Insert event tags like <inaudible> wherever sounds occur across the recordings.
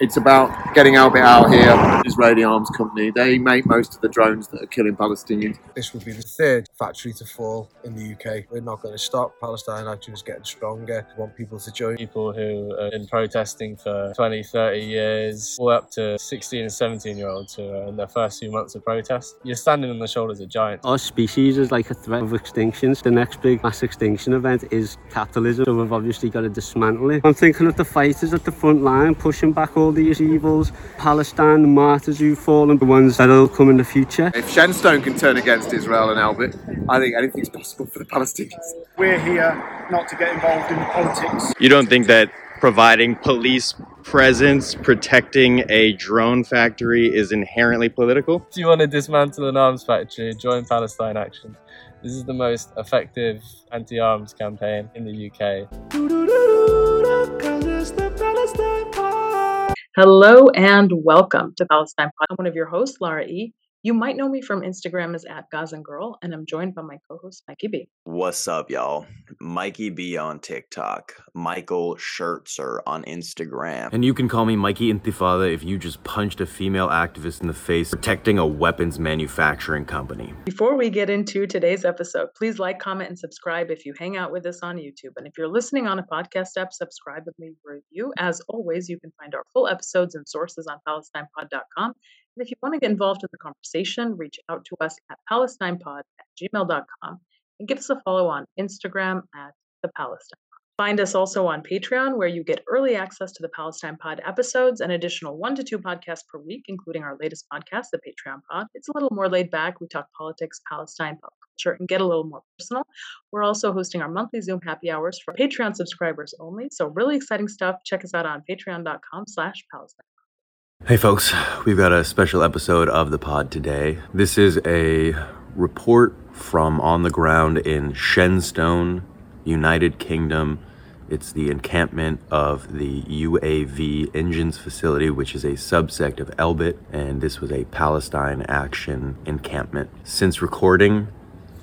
It's about getting Elbit out here, Israeli arms company. They make most of the drones that are killing Palestinians. This would be the third factory to fall in the UK. We're not going to stop. Palestine Action is getting stronger. We want people to join. People who have been protesting for 20, 30 years, all up to 16 and 17 year olds who are in their first few months of protest. You're standing on the shoulders of giants. Our species is like a threat of extinction. The next big mass extinction event is capitalism, so we've obviously got to dismantle it. I'm thinking of the fighters at the front line pushing back all these evils. Palestine, the martyrs who've fallen, the ones that'll come in the future. If Shenstone can turn against Israel and Elbit, I think anything's possible for the Palestinians. We're here not to get involved in the politics. You don't think that providing police presence, protecting a drone factory is inherently political? Do you want to dismantle an arms factory, join Palestine Action. This is the most effective anti arms campaign in the UK. Hello and welcome to Palestine Pod. I'm one of your hosts, Lara E. You might know me from Instagram as at Gazan Girl, and I'm joined by my co-host Mikey B. What's up, y'all? Mikey B on TikTok, Michael Schertzer on Instagram. And you can call me Mikey Intifada if you just punched a female activist in the face protecting a weapons manufacturing company. Before we get into today's episode, please like, comment, and subscribe if you hang out with us on YouTube. And if you're listening on a podcast app, subscribe with me for a review. As always, you can find our full episodes and sources on PalestinePod.com. And if you want to get involved in the conversation, reach out to us at palestinepod at gmail.com and give us a follow on Instagram at the Palestine. Find us also on Patreon, where you get early access to the Palestine Pod episodes, an additional one to two podcasts per week, including our latest podcast, the Patreon Pod. It's a little more laid back. We talk politics, Palestine, pop culture, and get a little more personal. We're also hosting our monthly Zoom happy hours for Patreon subscribers only. So really exciting stuff. Check us out on patreon.com slash Palestine. Hey folks, we've got a special episode of the pod today. This is a report from on the ground in Shenstone, United Kingdom. It's the encampment of the UAV engines facility, which is a subsect of Elbit, and this was a Palestine Action encampment. Since recording,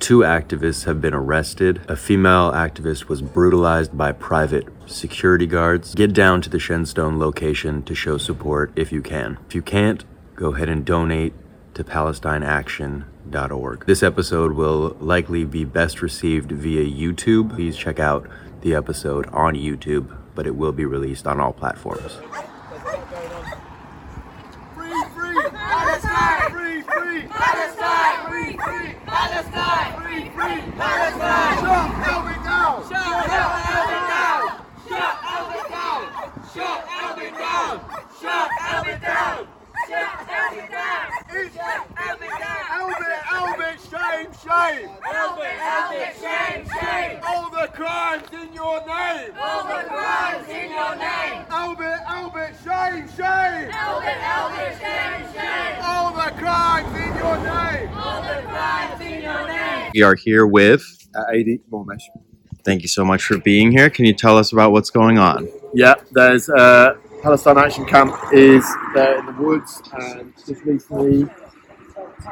Two activists have been arrested. A female activist was brutalized by private security guards. Get down to the Shenstone location to show support if you can. If you can't, go ahead and donate to PalestineAction.org. This episode will likely be best received via YouTube. Please check out the episode on YouTube, but it will be released on all platforms. Free, free, Palestine! Free, free, Palestine! Free, free, Palestine! Free, free, Palestine! Shut Elbit down! Shut Elbit down! Shut Elbit down! Shut Elbit down! Shut Elbit down! Shut Elbit down! Shut Elbit down! Elbit, Elbit, shame, shame! Elbit, Elbit, shame, shame! All the crimes in your name! All the crimes in your name! Elbit, Elbit, shame, shame! Elbit, Elbit, shame, shame! All the crimes in your name! All the crimes in your name! We are here with. Uh, AD Mormesh. Thank you so much for being here. Can you tell us about what's going on? Yeah, there's uh, Palestine Action Camp is there in the woods, and just recently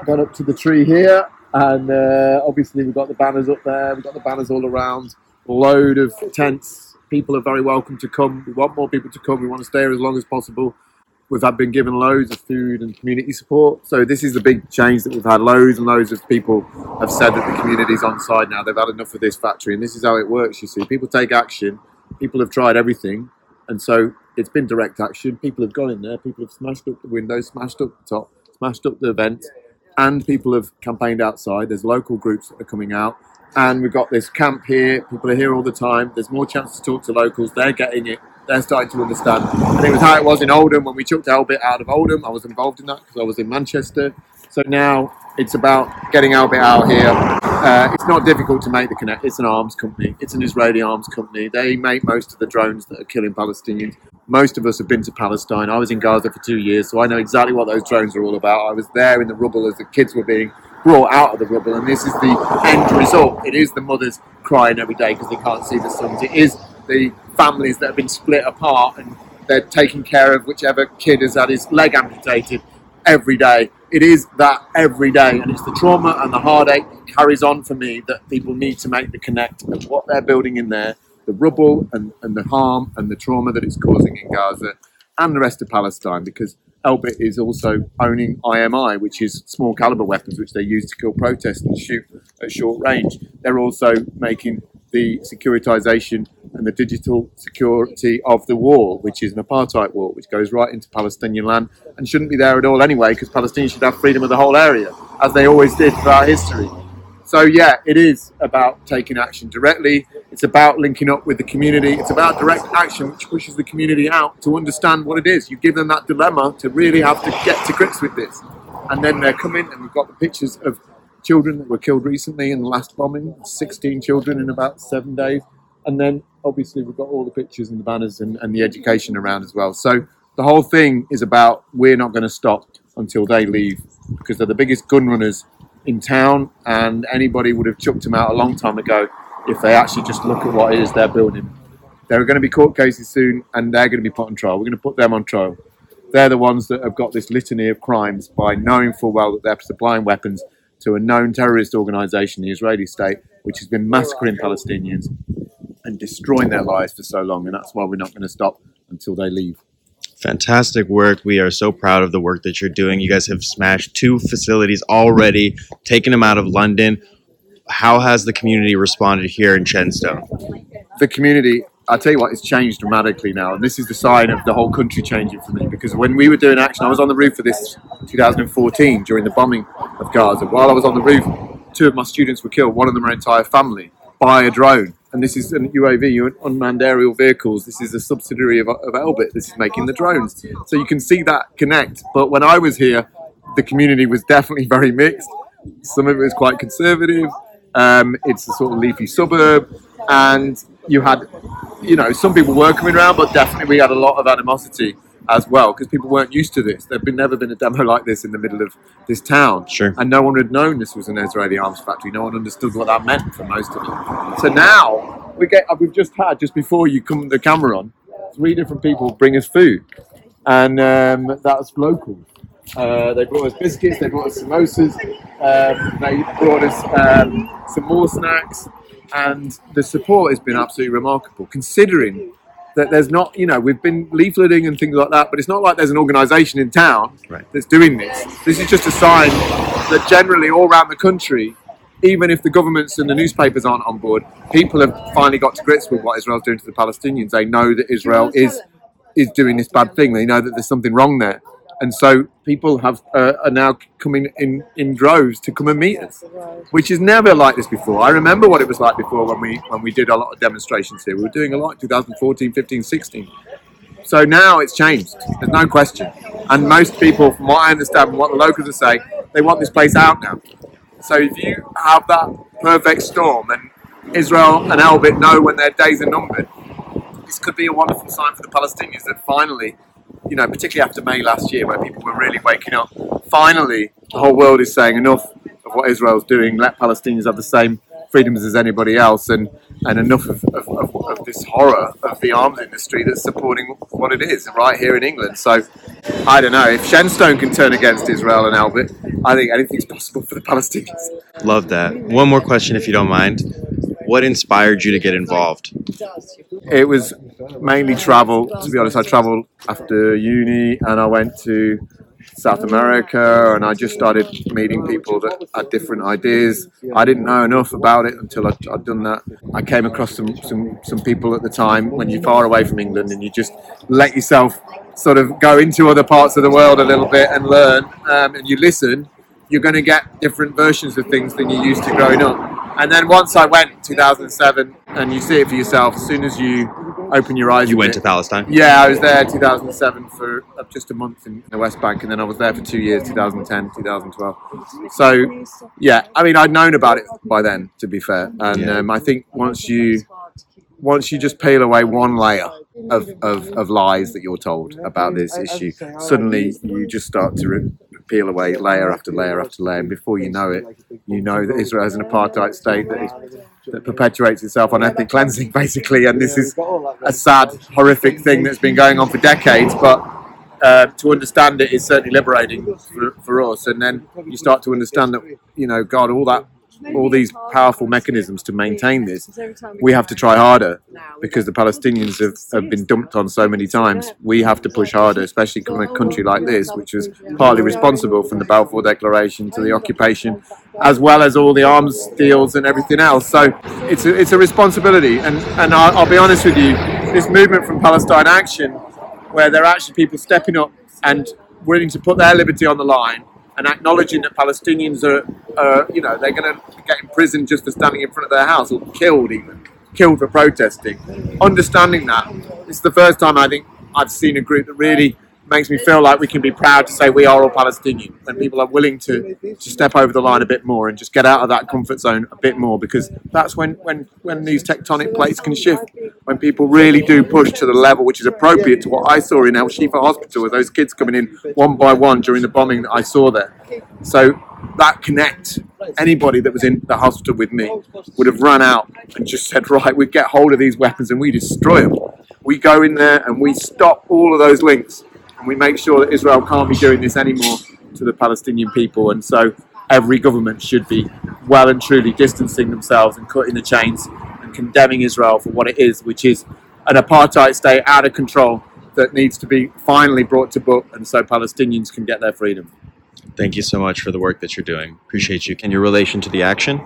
gone up to the tree here, and uh, obviously we've got the banners up there. We've got the banners all around. Load of tents. People are very welcome to come. We want more people to come. We want to stay here as long as possible. We've had been given loads of food and community support. So this is the big change that we've had. Loads and loads of people have said that the community's on side now. They've had enough of this factory, and this is how it works. You see, people take action. People have tried everything, and so it's been direct action. People have gone in there. People have smashed up the windows, smashed up the top, smashed up the vent, and people have campaigned outside. There's local groups that are coming out, and we've got this camp here. People are here all the time. There's more chance to talk to locals. They're getting it. They're starting to understand. And it was how it was in Oldham when we chucked Elbit out of Oldham. I was involved in that because I was in Manchester. So now it's about getting Elbit out here. Uh, it's not difficult to make the connect. It's an arms company. It's an Israeli arms company. They make most of the drones that are killing Palestinians. Most of us have been to Palestine. I was in Gaza for two years, so I know exactly what those drones are all about. I was there in the rubble as the kids were being brought out of the rubble, and this is the end result. It is the mothers crying every day because they can't see the sons. It is the families that have been split apart and they're taking care of whichever kid has had his leg amputated every day. It is that every day, and it's the trauma and the heartache that carries on for me that people need to make the connect of what they're building in there, the rubble and, and the harm and the trauma that it's causing in Gaza. and the rest of Palestine because Elbit is also owning IMI, which is small caliber weapons which they use to kill protests and shoot at short range. They're also making the securitization and the digital security of the wall, which is an apartheid wall, which goes right into Palestinian land and shouldn't be there at all anyway, because Palestinians should have freedom of the whole area, as they always did throughout history. So yeah, it is about taking action directly. It's about linking up with the community. It's about direct action, which pushes the community out to understand what it is. You give them that dilemma to really have to get to grips with this, and then they're coming, and we've got the pictures of children that were killed recently in the last bombing. 16 children in about seven days, and then obviously we've got all the pictures and the banners and, and the education around as well. So the whole thing is about we're not going to stop until they leave because they're the biggest gun runners in town, and anybody would have chucked them out a long time ago if they actually just look at what it is they're building. There are going to be court cases soon, and they're going to be put on trial. We're going to put them on trial. They're the ones that have got this litany of crimes by knowing full well that they're supplying weapons to a known terrorist organization, the Israeli state, which has been massacring Palestinians and destroying their lives for so long. And that's why we're not going to stop until they leave. Fantastic work. We are so proud of the work that you're doing. You guys have smashed two facilities already, taken them out of London. How has the community responded here in Shenstone? the community, I tell you what, it's changed dramatically now, and this is the sign of the whole country changing for me. Because when we were doing action, I was on the roof of this 2014 during the bombing of Gaza. While I was on the roof, two of my students were killed. One of them, her entire family, by a drone. And this is an UAV, unmanned aerial vehicles. This is a subsidiary of, of Elbit. This is making the drones. So you can see that connect. But when I was here, the community was definitely very mixed. Some of it was quite conservative. Um, it's a sort of leafy suburb, and you had, you know, some people were coming around, but definitely we had a lot of animosity as well because people weren't used to this. There'd been never been a demo <laughs> like this in the middle of this town, Sure. and no one had known this was an Israeli arms factory. No one understood what that meant for most of them. So now we get, we've just had just before you come the camera on, three different people bring us food, and um, that's local. Uh, they brought us biscuits, they brought us samosas, um, they brought us um, some more snacks, and the support has been absolutely remarkable considering that there's not, you know, we've been leafleting and things like that, but it's not like there's an organisation in town Right. that's doing this. This is just a sign that generally all around the country, even if the governments and the newspapers aren't on board, people have finally got to grips with what Israel's doing to the Palestinians. They know that Israel is is doing this bad thing. They know that there's something wrong there, and so people have uh, are now coming in in droves to come and meet us, which is never like this before. I remember what it was like before when we when we did a lot of demonstrations here. We were doing a lot in 2014, 15, 16. So now it's changed. There's no question. And most people, from what I understand, what the locals are saying, they want this place out now. So if you have that perfect storm and Israel and Elbit know when their days are numbered, this could be a wonderful sign for the Palestinians that finally, you know, particularly after May last year, where people were really waking up, finally the whole world is saying enough of what Israel's doing. Let Palestinians have the same freedoms as anybody else, and, and enough of, of, of, of this horror of the arms industry that's supporting what it is right here in England. So I don't know if Shenstone can turn against Israel and Elbit. I think anything's possible for the Palestinians. Love that. One more question, if you don't mind. What inspired you to get involved? It was mainly travel. To be honest, I travelled after uni and I went to South America and I just started meeting people that had different ideas. I didn't know enough about it until I'd, I'd done that. I came across some, some, some people at the time when you're far away from England and you just let yourself sort of go into other parts of the world a little bit and learn um, and you listen, you're going to get different versions of things than you used to growing up. And then once I went 2007 and you see it for yourself, as soon as you open your eyes, You went bit- to Palestine? yeah, I was there 2007 for uh, just a month in the West Bank, and then I was there for two years, 2010, 2012. So, yeah, I mean, I'd known about it by then, to be fair, and Yeah. um, I think once you once you just peel away one layer of, of, of lies that you're told about this issue, suddenly you just start to re- peel away layer after layer after layer, and before you know it, you know that Israel is an apartheid state that is that perpetuates itself on ethnic cleansing, basically. And this is a sad, horrific thing that's been going on for decades. But uh, to understand it is certainly liberating for, for us. And then you start to understand that, you know, God, all that all these powerful mechanisms to maintain this, we have to try harder because the Palestinians have, have been dumped on so many times. We have to push harder, especially from a country like this, which was partly responsible from the Balfour Declaration to the occupation, as well as all the arms deals and everything else. So it's a, it's a responsibility. And, and I'll, I'll be honest with you, this movement from Palestine Action, where there are actually people stepping up and willing to put their liberty on the line and acknowledging that Palestinians are, uh, you know, they're going to get imprisoned just for standing in front of their house or killed even, killed for protesting. Understanding that, it's the first time I think I've seen a group that really makes me feel like we can be proud to say we are all Palestinian when people are willing to, to step over the line a bit more and just get out of that comfort zone a bit more because that's when, when, when these tectonic plates can shift when people really do push to the level which is appropriate to what I saw in El Shifa Hospital with those kids coming in one by one during the bombing that I saw there. So that connect, anybody that was in the hospital with me would have run out and just said, right, we get hold of these weapons and we destroy them. We go in there and we stop all of those links and we make sure that Israel can't be doing this anymore to the Palestinian people. And so every government should be well and truly distancing themselves and cutting the chains and condemning Israel for what it is, which is an apartheid state out of control that needs to be finally brought to book and so Palestinians can get their freedom. Thank you so much for the work that you're doing. Appreciate you. And your relation to the action?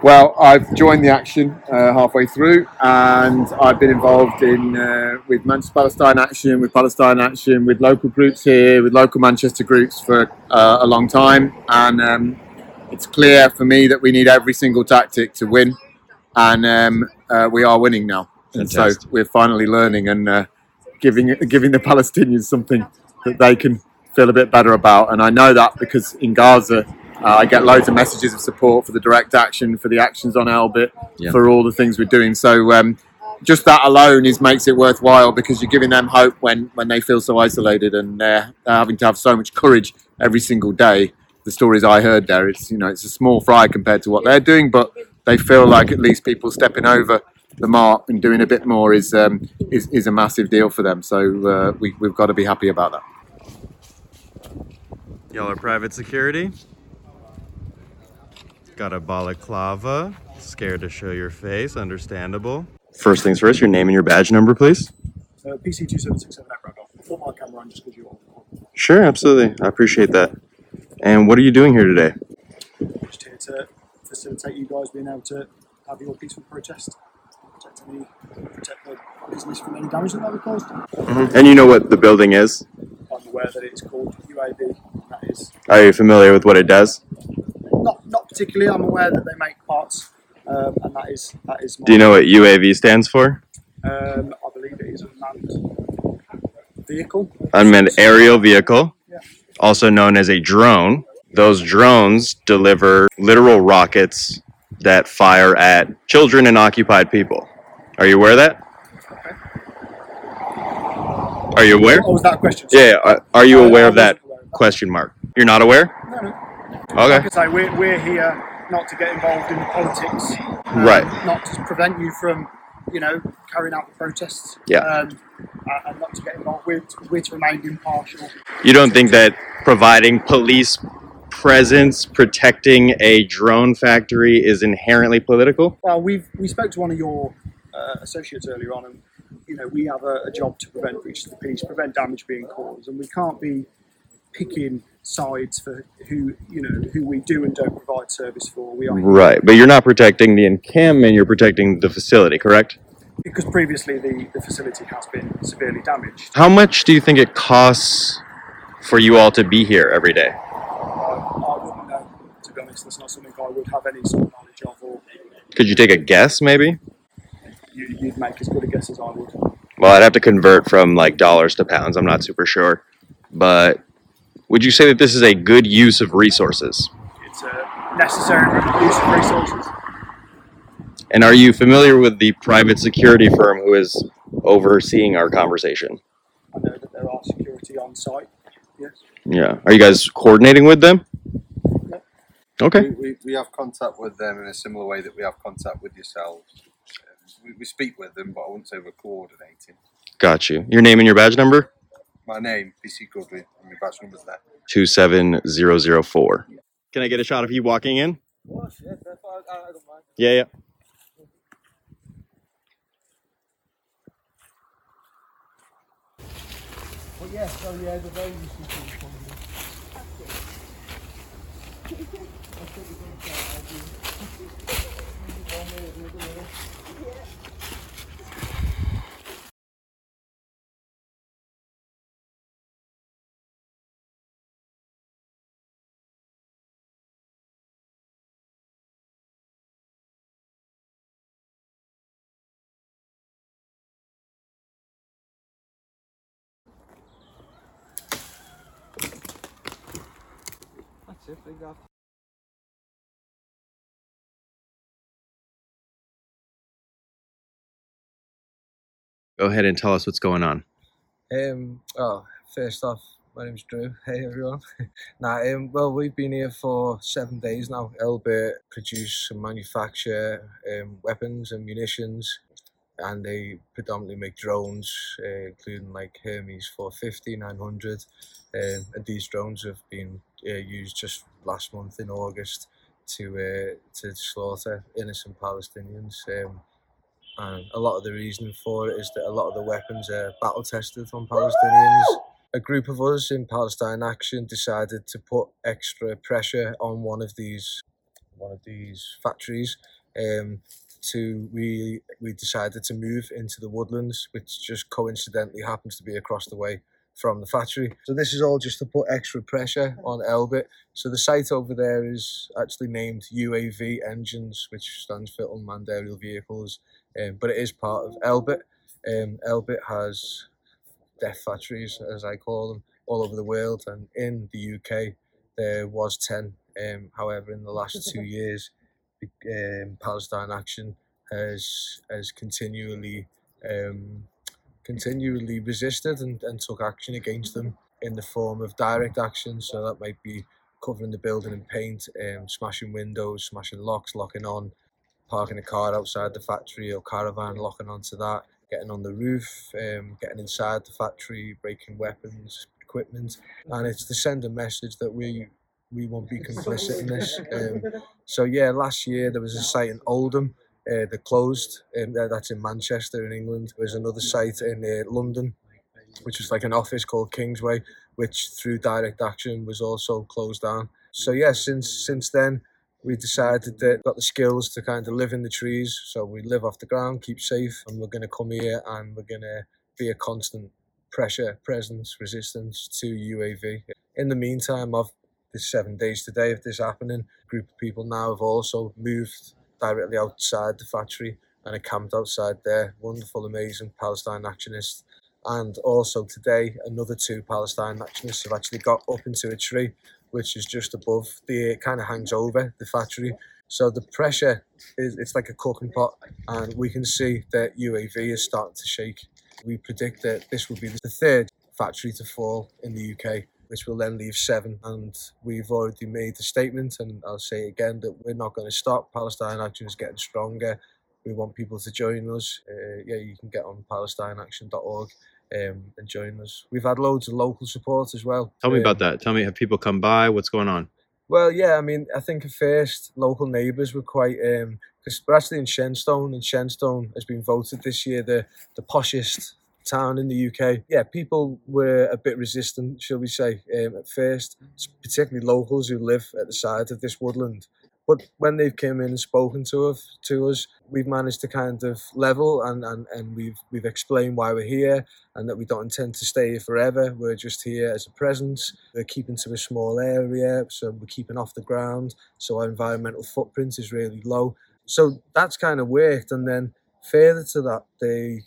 Well, I've joined the action uh, halfway through, and I've been involved in uh, with Manchester Palestine Action, with Palestine Action, with local groups here, with local Manchester groups for uh, a long time, and um, it's clear for me that we need every single tactic to win, and um, uh, we are winning now, and so we're finally learning and uh, giving giving the Palestinians something that they can feel a bit better about, and I know that because in Gaza. Uh, I get loads of messages of support for the direct action, for the actions on Elbit, Yeah. for all the things we're doing. So um, just that alone is makes it worthwhile because you're giving them hope when when they feel so isolated and they're, they're having to have so much courage every single day. The stories I heard there, it's you know it's a small fry compared to what they're doing, but they feel like at least people stepping over the mark and doing a bit more is um, is, is a massive deal for them. So uh, we, we've got to be happy about that. Y'all are private security? Got a balaclava. Scared to show your face, understandable. First things first, your name and your badge number, please. Uh, PC two seven six seven Echo Golf. Put my camera on just because you're Sure, absolutely. I appreciate that. And what are you doing here today? just here to facilitate you guys being able to have your peaceful protest, protect any, protect the business from any damage that might be caused. And you know what the building is? I'm aware that it's called UAV. That is Are you familiar with what it does? Particularly. I'm aware that they make parts, um, and that is that is. Do you know what UAV stands for? Um, I believe it is a manned vehicle. Unmanned aerial vehicle, Yeah. also known as a drone. Those drones deliver literal rockets that fire at children and occupied people. Are you aware of that? Are you aware? Oh, was that question? Yeah, are- are you aware of that aware of that. question mark? You're not aware? No, no. Okay. Like I say, we're, we're here not to get involved in the politics. um, Right. Not to prevent you from, you know, carrying out the protests. Yeah. Um, and not to get involved. We're to, we're to remain impartial. You don't think that providing police presence protecting a drone factory is inherently political? Well, we've we spoke to one of your uh, associates earlier on, and you know we have a, a job to prevent breaches of the peace, prevent damage being caused, and we can't be picking sides for who you know who we do and don't provide service for. We are Right, but you're not protecting the encampment, you're protecting the facility, correct? because previously the, the facility has been severely damaged. How much do you think it costs for you all to be here every day? I, I wouldn't know, to be honest. That's not something I would have any sort of knowledge of, or Could you take a guess, maybe? you, you'd make as good a guess as I would. Well, I'd have to convert from like dollars to pounds. I'm not super sure. But would you say that this is a good use of resources? It's a necessary use of resources. And are you familiar with the private security firm who is overseeing our conversation? I know that there are security on site. Yes. Yeah. Are you guys coordinating with them? Okay. We, we, we have contact with them in a similar way that we have contact with yourselves. We, we speak with them, but I wouldn't say we're coordinating. Got you. Your name and your badge number? My name, PC Goodwin, and my badge number's there. 27004. Can I get a shot of you walking in? Oh shit, that's I don't mind. Yeah, yeah. But yeah, so yeah, the very That's it, big. Go ahead and tell us what's going on. Um, well, first off, my name's Drew. <laughs> Hey everyone. <laughs> nah, um, well, we've been here for seven days now. Elbit produce and manufacture um, weapons and munitions, and they predominantly make drones, uh, including like Hermes 450, 900. Um, and these drones have been uh, used just last month in August to uh, to slaughter innocent Palestinians. Um, and a lot of the reason for it is that a lot of the weapons are battle tested on Palestinians. A group of us in Palestine Action decided to put extra pressure on one of these one of these factories. Um, to we we decided to move into the woodlands, which just coincidentally happens to be across the way from the factory. So this is all just to put extra pressure on Elbit. So the site over there is actually named UAV Engines, which stands for Unmanned Aerial Vehicles, um, but it is part of Elbit. Um, Elbit has death factories, as I call them, all over the world, and in the UK there was ten. Um, however, in the last <laughs> two years, the, um, Palestine Action has has continually um, continually resisted and, and took action against them in the form of direct action. So that might be covering the building in paint, um, smashing windows, smashing locks, locking on, parking a car outside the factory or caravan, locking onto that, getting on the roof, um, getting inside the factory, breaking weapons, equipment, and it's to send a message that we we won't be complicit in this. Um, so yeah, last year there was a site in Oldham uh, that closed. Um, that's in Manchester in England. There's another site in uh, London, which was like an office called Kingsway, which through direct action was also closed down. So yeah, since since then we decided that got the skills to kind of live in the trees. So we live off the ground, keep safe, and we're going to come here and we're going to be a constant pressure, presence, resistance to UAV. In the meantime, of the seven days today of this happening, a group of people now have also moved directly outside the factory and are camped outside there. Wonderful, amazing Palestine actionists. And also today, another two Palestine actionists have actually got up into a tree, which is just above the, kind of hangs over the factory. So the pressure is, it's like a cooking pot, and we can see that UAV is starting to shake. We predict that this will be the third factory to fall in the UK which will then leave seven. And we've already made the statement, and I'll say again that we're not going to stop. Palestine Action is getting stronger. We want people to join us. Uh, yeah, you can get on palestineaction.org um, and join us. We've had loads of local support as well. Tell me Um, about that. Tell me, have people come by? What's going on? well, yeah, I mean, I think at first local neighbours were quite because we're actually in Shenstone, and Shenstone has been voted this year the the poshest town in the UK. Yeah, people were a bit resistant, shall we say, um, at first, particularly locals who live at the side of this woodland. But when they've come in and spoken to us, to us, we've managed to kind of level and, and, and we've we've explained why we're here and that we don't intend to stay here forever. We're just here as a presence. We're keeping to a small area, so we're keeping off the ground. So our environmental footprint is really low. So that's kind of worked. And then further to that, they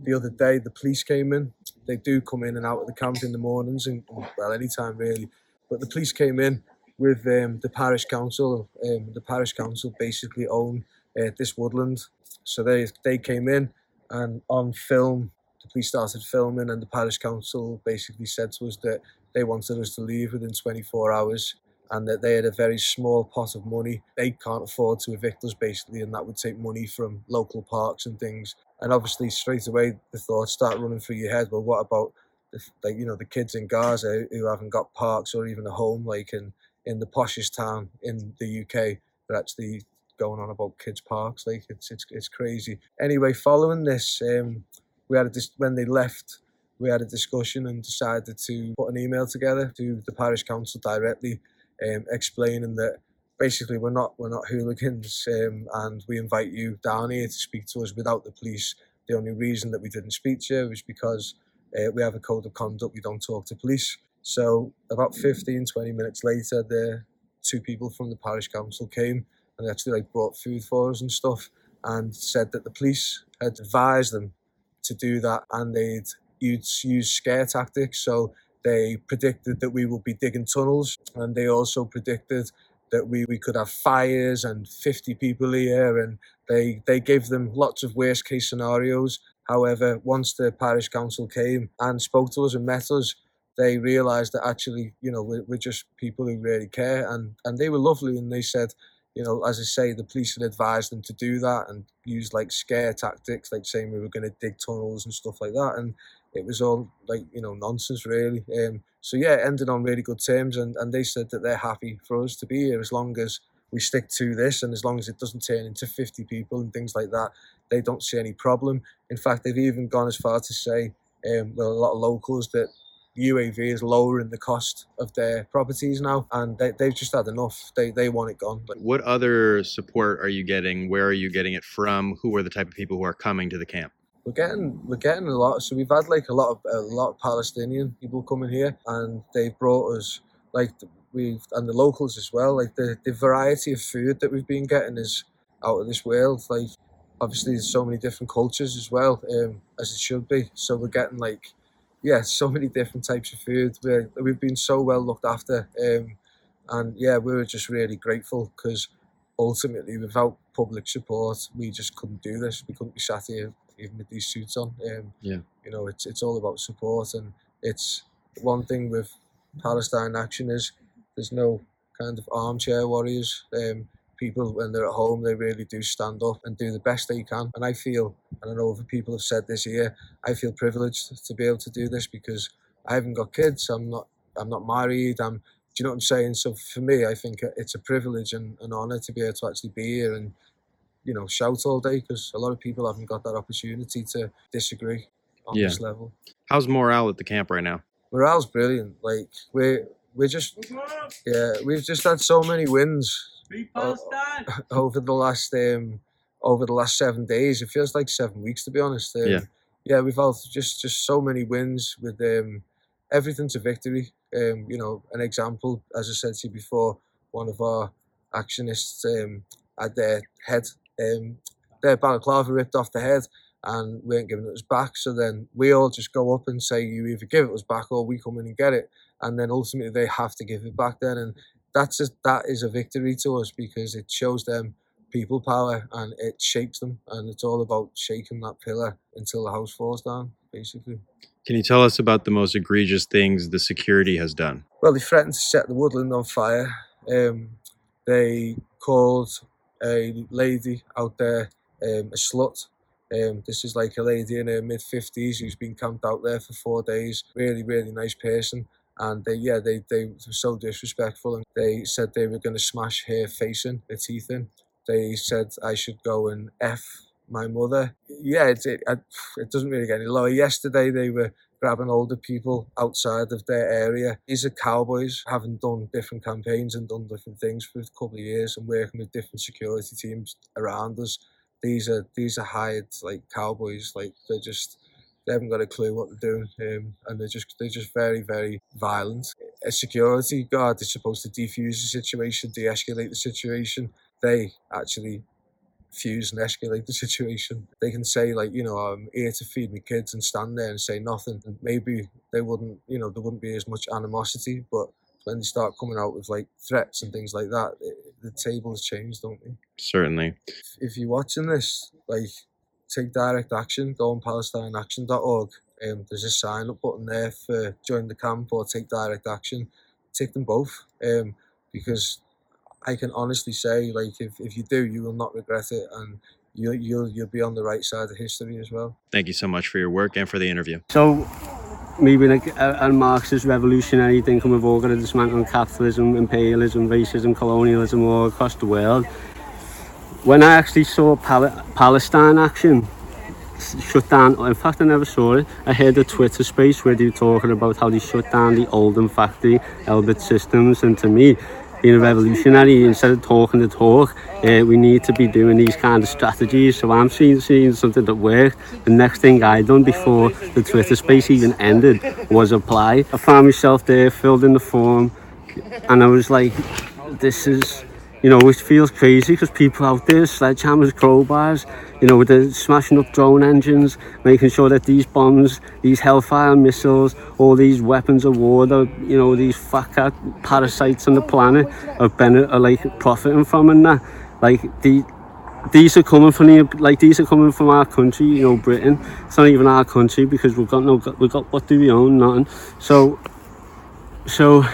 the other day the police came in. They do come in and out of the camp in the mornings and well anytime really. But the police came in with um, the parish council. Um, the parish council basically own uh, this woodland, so they they came in and on film the police started filming and the parish council basically said to us that they wanted us to leave within 24 hours and that they had a very small pot of money. They can't afford to evict us basically, and that would take money from local parks and things. And obviously, straight away, the thoughts start running through your head. Well, what about the, like you know the kids in Gaza who haven't got parks or even a home, like in in the poshest town in the UK, but actually going on about kids parks. Like it's it's it's crazy. Anyway, following this, um, we had a dis- when they left. We had a discussion and decided to put an email together to the parish council directly, um, explaining that basically we're not we're not hooligans um, and we invite you down here to speak to us without the police. The only reason that we didn't speak to you was because uh, we have a code of conduct. We don't talk to police. So about 15, 20 minutes later, the two people from the parish council came and actually like brought food for us and stuff and said that the police had advised them to do that and they'd use, use scare tactics. So they predicted that we would be digging tunnels and they also predicted that we, we could have fires and 50 people here and they, they gave them lots of worst case scenarios. However, once the parish council came and spoke to us and met us, they realised that actually, you know, we're, we're just people who really care and, and they were lovely and they said, you know, as I say, the police had advised them to do that and use like scare tactics, like saying we were going to dig tunnels and stuff like that. And it was all like, you know, nonsense really. Um, so yeah, it ended on really good terms and, and they said that they're happy for us to be here as long as we stick to this and as long as it doesn't turn into 50 people and things like that, they don't see any problem. In fact, they've even gone as far to say, um, well, a lot of locals that UAV is lowering the cost of their properties now, and they, they've just had enough. They they want it gone. What other support are you getting? Where are you getting it from? Who are the type of people who are coming to the camp? We're getting we're getting a lot. So we've had like a lot of a lot of Palestinian people coming here, and they've brought us like we've and the locals as well. Like the the variety of food that we've been getting is out of this world. Like obviously there's so many different cultures as well, um, as it should be. So we're getting like yeah, <laughs> so many different types of food. We're, we've been so well looked after, um, and yeah, we were just really grateful because ultimately, without public support, we just couldn't do this. We couldn't be sat here even with these suits on. Um, Yeah. you know, it's it's all about support, and it's one thing with Palestine Action is there's no kind of armchair warriors. Um, people when they're at home, they really do stand up and do the best they can. And I feel, and I know other people have said this here, I feel privileged to be able to do this because I haven't got kids. I'm not. I'm not married. I'm. Do you know what I'm saying? So for me, I think it's a privilege and an honour to be able to actually be here and you know shout all day because a lot of people haven't got that opportunity to disagree on Yeah. this level. How's morale at the camp right now? Morale's brilliant. Like we're we're just yeah we've just had so many wins o- <laughs> over the last um over the last seven days. It feels like seven weeks to be honest. Um, Yeah. yeah, we've had just just so many wins with um everything's a victory. Um, you know, an example as I said to you before, one of our actionists um had their head um their balaclava ripped off the head and we ain't giving it us back. So then we all just go up and say, you either give it us back or we come in and get it. And then ultimately they have to give it back then. And that's a, that is a victory to us because it shows them people power and it shakes them. And it's all about shaking that pillar until the house falls down, basically. Can you tell us about the most egregious things the security has done? Well, they threatened to set the woodland on fire. Um, they called a lady out there um, a slut. Um, this is like a lady in her mid fifties who's been camped out there for four days. Really, really nice person. And they, yeah, they, they were so disrespectful, and they said they were going to smash her face in, her teeth in. They said I should go and f my mother. Yeah, it it, it doesn't really get any lower. Yesterday they were grabbing older people outside of their area. These are cowboys, having done different campaigns and done different things for a couple of years and working with different security teams around us. These are these are hired like cowboys, like they're just they haven't got a clue what they're doing, um, and they're just they're just very very violent. A security guard is supposed to defuse the situation, de-escalate the situation. They actually fuse and escalate the situation. They can say like, you know, I'm here to feed my kids and stand there and say nothing. And maybe they wouldn't, you know, there wouldn't be as much animosity. But when they start coming out with like threats and things like that, it, the tables change, don't they? Certainly. If you're watching this, like, take direct action. Go on PalestineAction.org. Um, there's a sign up button there for join the camp or take direct action. Take them both. Um, because I can honestly say, like, if, if you do, you will not regret it, and you you'll you'll be on the right side of history as well. Thank you so much for your work and for the interview. So, maybe like a, a Marxist revolutionary thinking we've all got to dismantle capitalism, imperialism, racism, colonialism all across the world. when I actually saw Pal- Palestine action shut down, in fact, I never saw it. I heard a Twitter space where they were talking about how they shut down the Oldham factory, Elbit Systems, and to me, being a revolutionary, instead of talking the talk, uh, we need to be doing these kind of strategies. So I'm seeing, seeing something that worked. The next thing I done before the Twitter space even ended was apply. I found myself there, filled in the form, and I was like, this is, you know, it feels crazy because people out there, sledgehammers, crowbars, you know, they're smashing up drone engines, making sure that these bombs, these Hellfire missiles, all these weapons of war, that, you know, these cat parasites on the planet are, bene- are uh, like profiting from and that. Like, the, these are coming from the, like these are coming from our country, you know, Britain. It's not even our country because we've got no, we've got what do we own? Nothing. So, so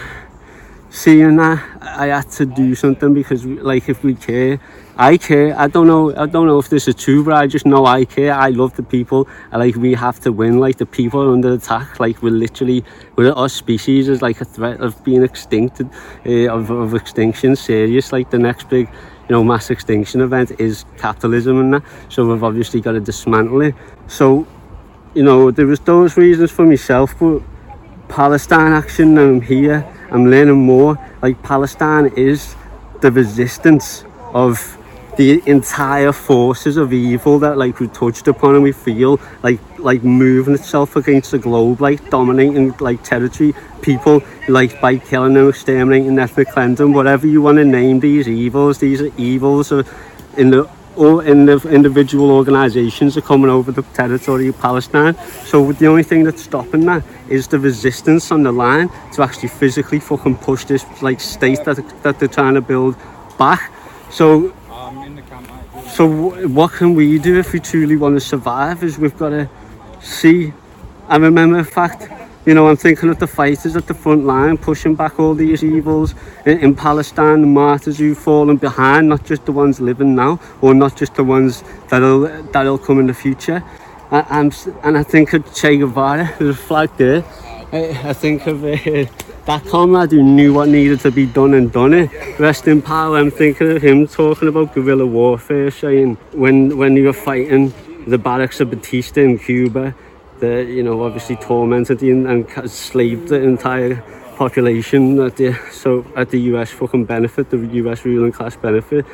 seeing that I had to do something because like if we care I care. I don't know I don't know if this is true but I just know I care. I love the people. I like we have to win. Like the people are under attack. Like we're literally we're our species is like a threat of being extincted uh, of, of extinction. Serious. Like the next big you know mass extinction event is capitalism and that. So we've obviously got to dismantle it. So you know there was those reasons for myself but Palestine action now I'm here I'm learning more. Like Palestine is the resistance of the entire forces of evil that like we touched upon and we feel like like moving itself against the globe like dominating like territory people like by killing them exterminating ethnic cleansing whatever you want to name these evils these are evils in the or in the individual organisations are coming over the territory of Palestine. So the only thing that's stopping that is the resistance on the line to actually physically fucking push this like state that, that they're trying to build back. So so what can we do if we truly want to survive is we've got to see and remember the fact you know I'm thinking of the fighters at the front line pushing back all these evils in, in Palestine the martyrs who've fallen behind not just the ones living now or not just the ones that'll that'll come in the future I, I'm, and I think of Che Guevara there's a flag there I, I think of uh, that comrade who knew what needed to be done and done it. Rest in power. I'm thinking of him talking about guerrilla warfare, saying when when you were fighting the barracks of Batista in Cuba, that you know obviously tormented and enslaved the entire population at the so at the US fucking benefit, the US ruling class benefit.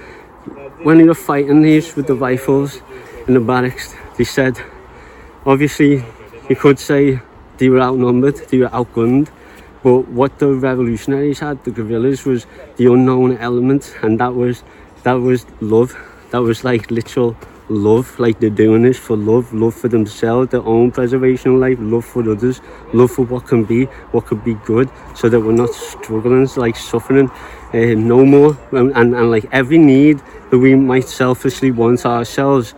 When you were fighting these with the rifles in the barracks, they said obviously you could say they were outnumbered, they were outgunned. But what the revolutionaries had, the guerrillas, was the unknown element, and that was that was love. That was like literal love. Like they're doing this for love, love for themselves, their own preservation of life, love for others, love for what can be, what could be good, so that we're not struggling, like suffering uh, no more. And, and, and like every need that we might selfishly want ourselves,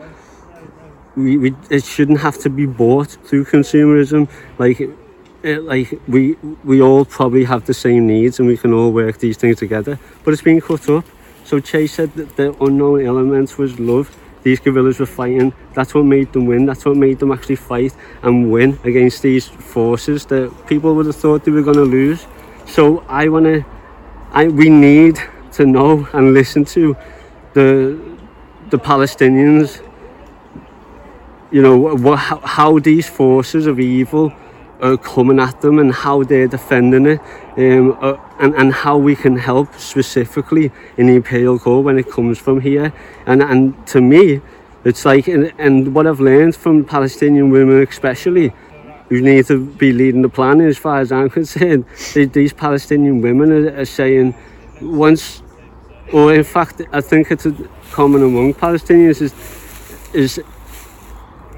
we, we it shouldn't have to be bought through consumerism. Like it, like we we all probably have the same needs and we can all work these things together but it's been cut up so Chase said that the unknown element was love these guerrillas were fighting that's what made them win that's what made them actually fight and win against these forces that people would have thought they were going to lose. So I want to I we need to know and listen to the the Palestinians. You know what how, how these forces of evil are coming at them and how they're defending it um, uh, and, and how we can help specifically in the Imperial Core when it comes from here. And and to me it's like and, and what I've learned from Palestinian women especially who need to be leading the plan as far as I'm <laughs> concerned they, these Palestinian women are, are saying once or in fact I think it's common among Palestinians is is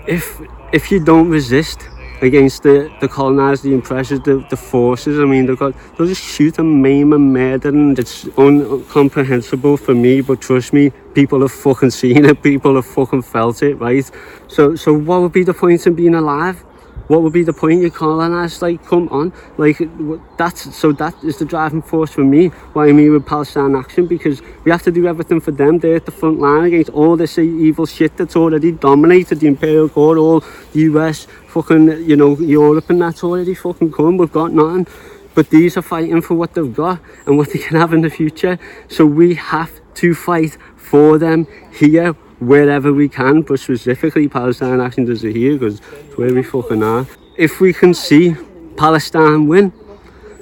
if if you don't resist against the, the colonized, the oppressors, the, the forces, I mean, they've got, they'll just shoot and maim and murder and it's incomprehensible for me, but trust me, people have fucking seen it, people have fucking felt it, right? So, so what would be the point in being alive? What would be the point? You colonise, like, come on, like that's so that is the driving force for me. Why I'm with Palestine Action because we have to do everything for them. They're at the front line against all this evil shit that's already dominated the Imperial Court, all the US, fucking, you know, Europe, and that's already fucking come. We've got nothing. But these are fighting for what they've got and what they can have in the future. So we have to fight for them here wherever we can, but specifically Palestine Action does it here because it's where we fucking are. If we can see Palestine win,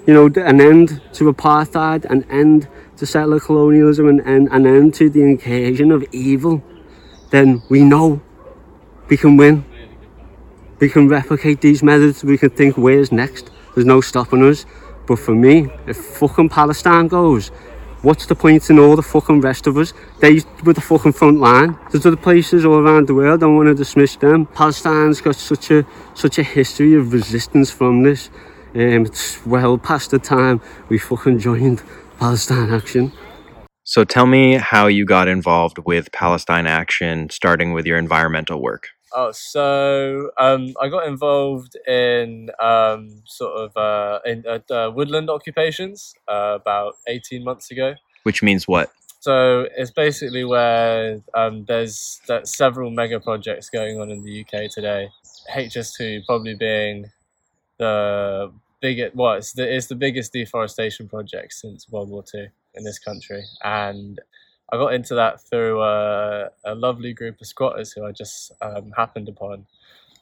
you know, an end to apartheid, an end to settler colonialism, and an, an end to the incursion of evil, then we know we can win. We can replicate these methods. We can think, where's next? There's no stopping us. But for me, if fucking Palestine goes, what's the point in all the fucking rest of us? They were the fucking front line. There's other places all around the world. I don't want to dismiss them. Palestine's got such a such a history of resistance from this. Um, it's well past the time we fucking joined Palestine Action. So tell me how you got involved with Palestine Action, starting with your environmental work. Oh, so um, I got involved in um, sort of uh, in uh, uh, woodland occupations uh, about eighteen months ago. Which means what? So it's basically where um, there's that several mega projects going on in the UK today. HS2 probably being the biggest. Well, it's the it's the biggest deforestation project since World War Two in this country, and I got into that through a, a lovely group of squatters who I just um, happened upon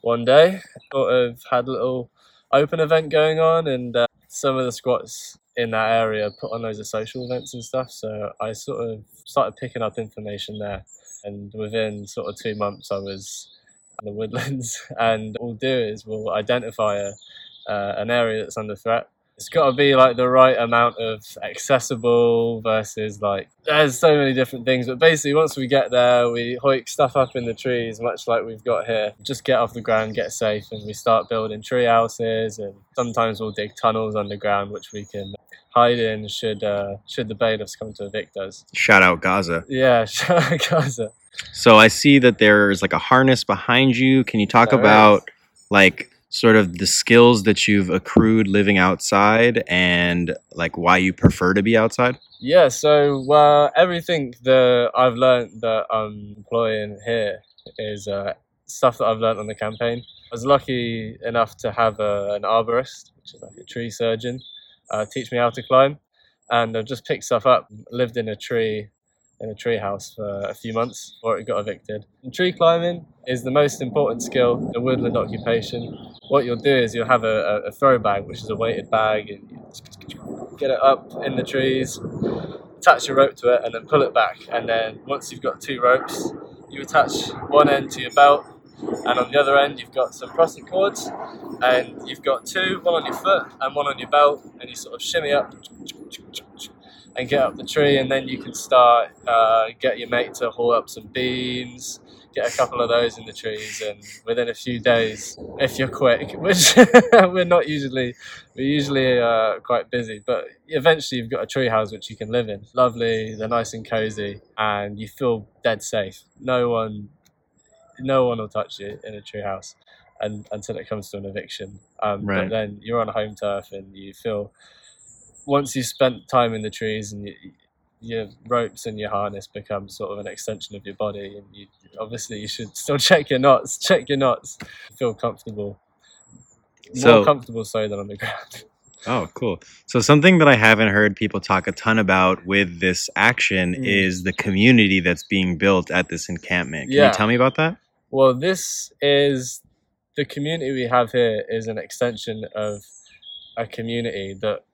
one day. Sort of had a little open event going on, and uh, some of the squats in that area put on loads of social events and stuff. So I sort of started picking up information there, and within sort of two months, I was in the woodlands. <laughs> And what we'll do is we'll identify a, uh, an area that's under threat it's got to be like the right amount of accessible versus like there's so many different things but basically once we get there we hoik stuff up in the trees much like we've got here just get off the ground get safe and we start building tree houses and sometimes we'll dig tunnels underground which we can hide in should uh, should the bailiffs come to evict us Shout out Gaza. yeah <laughs> shout out gaza So I see that there's like a harness behind you. Can you talk There about like sort of the skills that you've accrued living outside and like why you prefer to be outside? Yeah, so uh, everything that I've learned that I'm employing here is uh, stuff that I've learned on the campaign. I was lucky enough to have a, an arborist, which is like a tree surgeon, uh, teach me how to climb, and I've just picked stuff up. Lived in a tree, in a tree house for a few months before it got evicted. And tree climbing is the most important skill, a woodland occupation. What you'll do is you'll have a, a, throw bag, which is a weighted bag, and you get it up in the trees, attach a rope to it, and then pull it back. And then once you've got two ropes, you attach one end to your belt, and on the other end you've got some prusik cords, and you've got two, one on your foot and one on your belt, and you sort of shimmy up and get up the tree, and then you can start uh, get your mate to haul up some beams, get a couple of those in the trees, and within a few days, if you're quick, <laughs> which we're not usually, we're usually uh, quite busy, but eventually you've got a tree house which you can live in. Lovely, they're nice and cozy, and you feel dead safe. No one, no one will touch you in a tree house. And, until it comes to an eviction, um, Right. but then you're on home turf and you feel once you've spent time in the trees and you, your ropes and your harness become sort of an extension of your body and you obviously you should still <laughs> check your knots check your knots feel comfortable more So- comfortable so than on the <laughs> ground Oh, cool. So something that I haven't heard people talk a ton about with this action Mm. is the community that's being built at this encampment. Can Yeah. you tell me about that? well this is the community we have here is an extension of a community that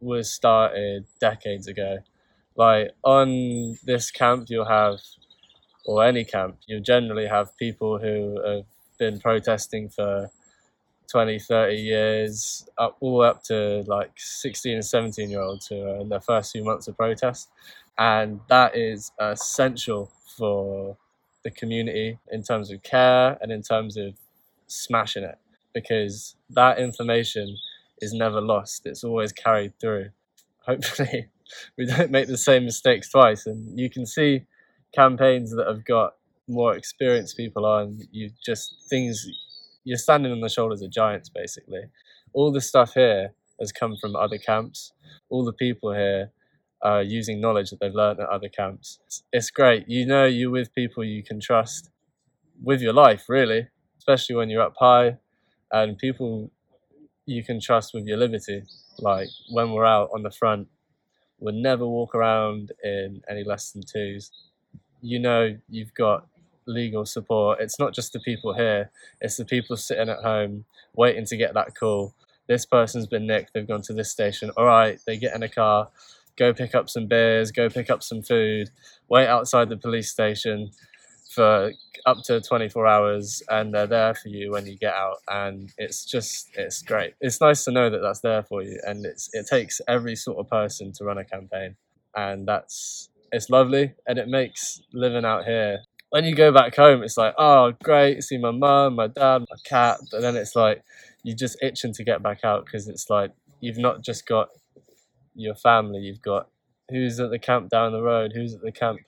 was started decades ago. Like on this camp you'll have or any camp you'll generally have people who have been protesting for 20 30 years up all up to like 16 and 17 year olds who are in their first few months of protest. And that is essential for the community in terms of care and in terms of smashing it because that information is never lost. It's always carried through. Hopefully <laughs> we don't make the same mistakes twice. And you can see campaigns that have got more experienced people on. You just things you're standing on the shoulders of giants basically. All the stuff here has come from other camps. All the people here are using knowledge that they've learned at other camps. It's, great. You know you're with people you can trust with your life really especially when you're up high and people you can trust with your liberty like when we're out on the front would never walk around in any less than twos. You know, you've got legal support. It's not just the people here, it's the people sitting at home waiting to get that call. This person's been nicked, they've gone to this station. All right, they get in a car, go pick up some beers, go pick up some food, wait outside the police station for up to 24 hours and they're there for you when you get out and it's just it's great. It's nice to know that that's there for you and it's it takes every sort of person to run a campaign and that's it's lovely and it makes living out here when you go back home it's like oh great see my mum my dad my cat but then it's like you're just itching to get back out because it's like you've not just got your family you've got who's at the camp down the road who's at the camp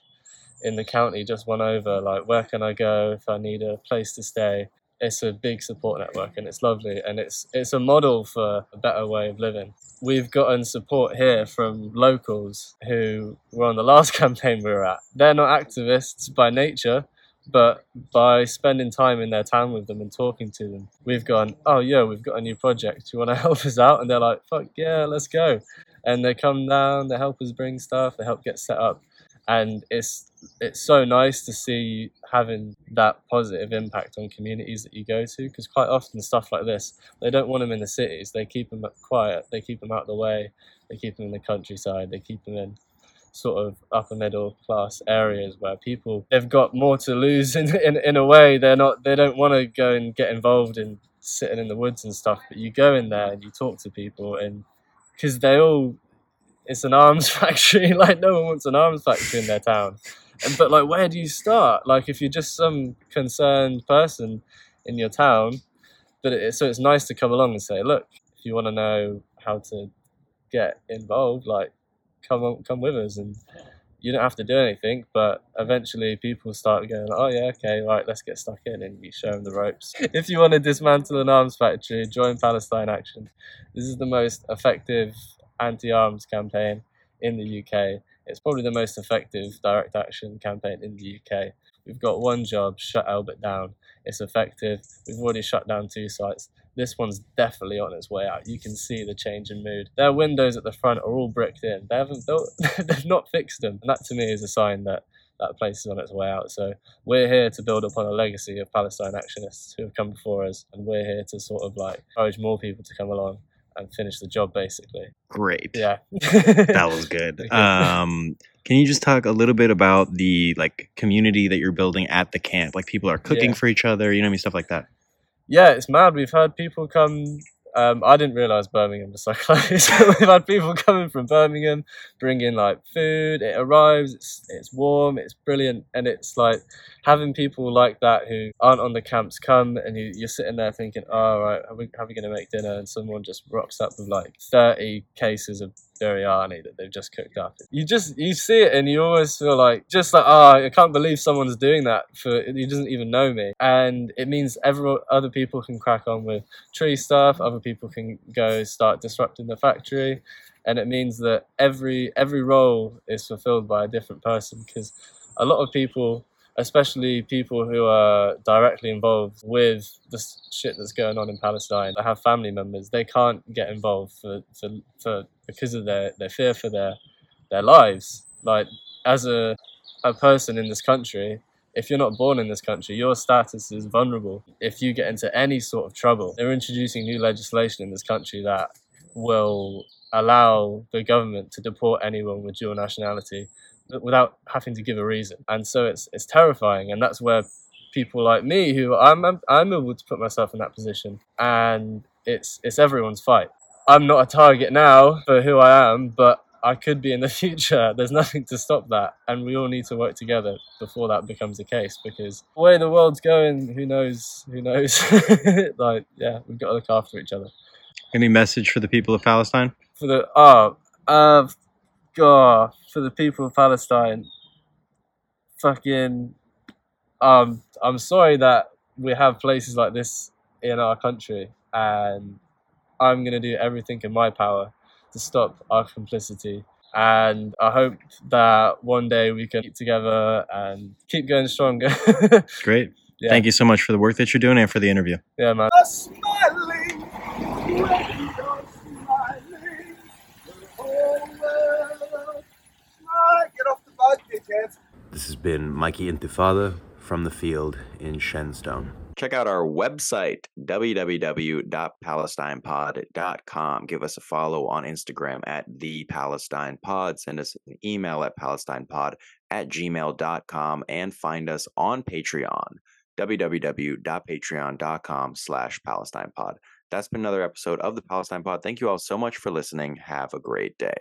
in the county just won over like where can i go if i need a place to stay? It's a big support network and it's lovely and it's it's a model for a better way of living. We've gotten support here from locals who were on the last <laughs> campaign we were at. They're not activists by nature but by spending time in their town with them and talking to them we've gone oh yeah we've got a new project. You want to <laughs> help us out? And they're like fuck yeah let's go. And they come down they help us bring stuff they help get set up and it's it's so nice to see you having that positive impact on communities that you go to because quite often stuff like this they don't want them in the cities. They keep them quiet. They keep them out of the way. They keep them in the countryside. They keep them in sort of upper middle class areas where people they've got more to lose <laughs> in in, in a way. They're not they don't want to go and get involved in sitting in the woods and stuff but you go in there and you talk to people and because they all it's an arms <laughs> factory. <laughs> Like no one wants an arms factory in their town. And, but like where do you start? Like if you're just some concerned person in your town but it, so it's nice to come along and say look if you want to know how to get involved like come on, come with us. And you don't have to do anything but eventually people start going oh yeah okay right let's get stuck in and you show them the ropes. <laughs> If you want to dismantle an arms factory join palestine action. This is the most effective anti-arms campaign in the uk it's probably the most effective direct action campaign in the uk we've got one job shut Elbit down it's effective we've already shut down two sites this one's definitely on its way out. You can see the change in mood. Their windows at the front are all bricked in. They haven't built, <laughs> they've not fixed them. And that to me is a sign that that place is on its way out. So we're here to build upon a legacy of Palestine actionists who have come before us, and we're here to sort of like encourage more people to come along and finish the job basically. Great. Yeah. <laughs> that was good. <laughs> Um, can you just talk a little bit about the like community that you're building at the camp? Like people are cooking Yeah. for each other, you know what I mean, stuff like that. yeah, it's mad. We've had people come. Um, I didn't realize Birmingham was so <laughs> close. We've had people coming from Birmingham, bringing like food. It arrives. It's it's warm. It's brilliant, and it's like having people like that who aren't on the camps come, and you, you're sitting there thinking, "Oh, right, how are we, we going to make dinner?" And someone just rocks up with like thirty cases of biryani that they've just cooked up. You just you see it, and you always feel like just like, "Oh, I can't believe someone's doing that for he doesn't even know me," and it means every other people can crack on with tree stuff. Other people can go start disrupting the factory, and it means that every every role is fulfilled by a different person because a lot of people especially people who are directly involved with the shit that's going on in Palestine, they have family members, they can't get involved for, for, for because of their, their fear for their their lives. Like as a a person in this country, if you're not born in this country, your status is vulnerable. If you get into any sort of trouble, they're introducing new legislation in this country that will allow the government to deport anyone with dual nationality without having to give a reason. And so it's it's terrifying, and that's where people like me, who I'm I'm- able to put myself in that position, and it's it's everyone's fight. I'm not a target now for who I am, but I could be in the <laughs> future. There's nothing to stop that, and we all need to work together before that becomes the case. Because the way the world's going, who knows? Who knows? <laughs> like, yeah, we've got to look after each other. Any message for the people of Palestine? For the oh, uh, God, for the people of Palestine, fucking, um, I'm sorry that we have places like this in our country, and I'm going to do everything in my power to stop our complicity. And I hope that one day we can keep together and keep going stronger. <laughs> Great. Yeah. Thank you so much for the work that you're doing and for the interview. Yeah, man. This has been Mikey Intifada from the field in Shenstone. Check out our website, www.palestinepod.com. Give us a follow on Instagram at the Palestine Pod. Send us an email at palestinepod at gmail.com and find us on Patreon, www.patreon.com slash Palestine Pod. That's been another episode of the Palestine Pod. Thank you all so much for listening. Have a great day.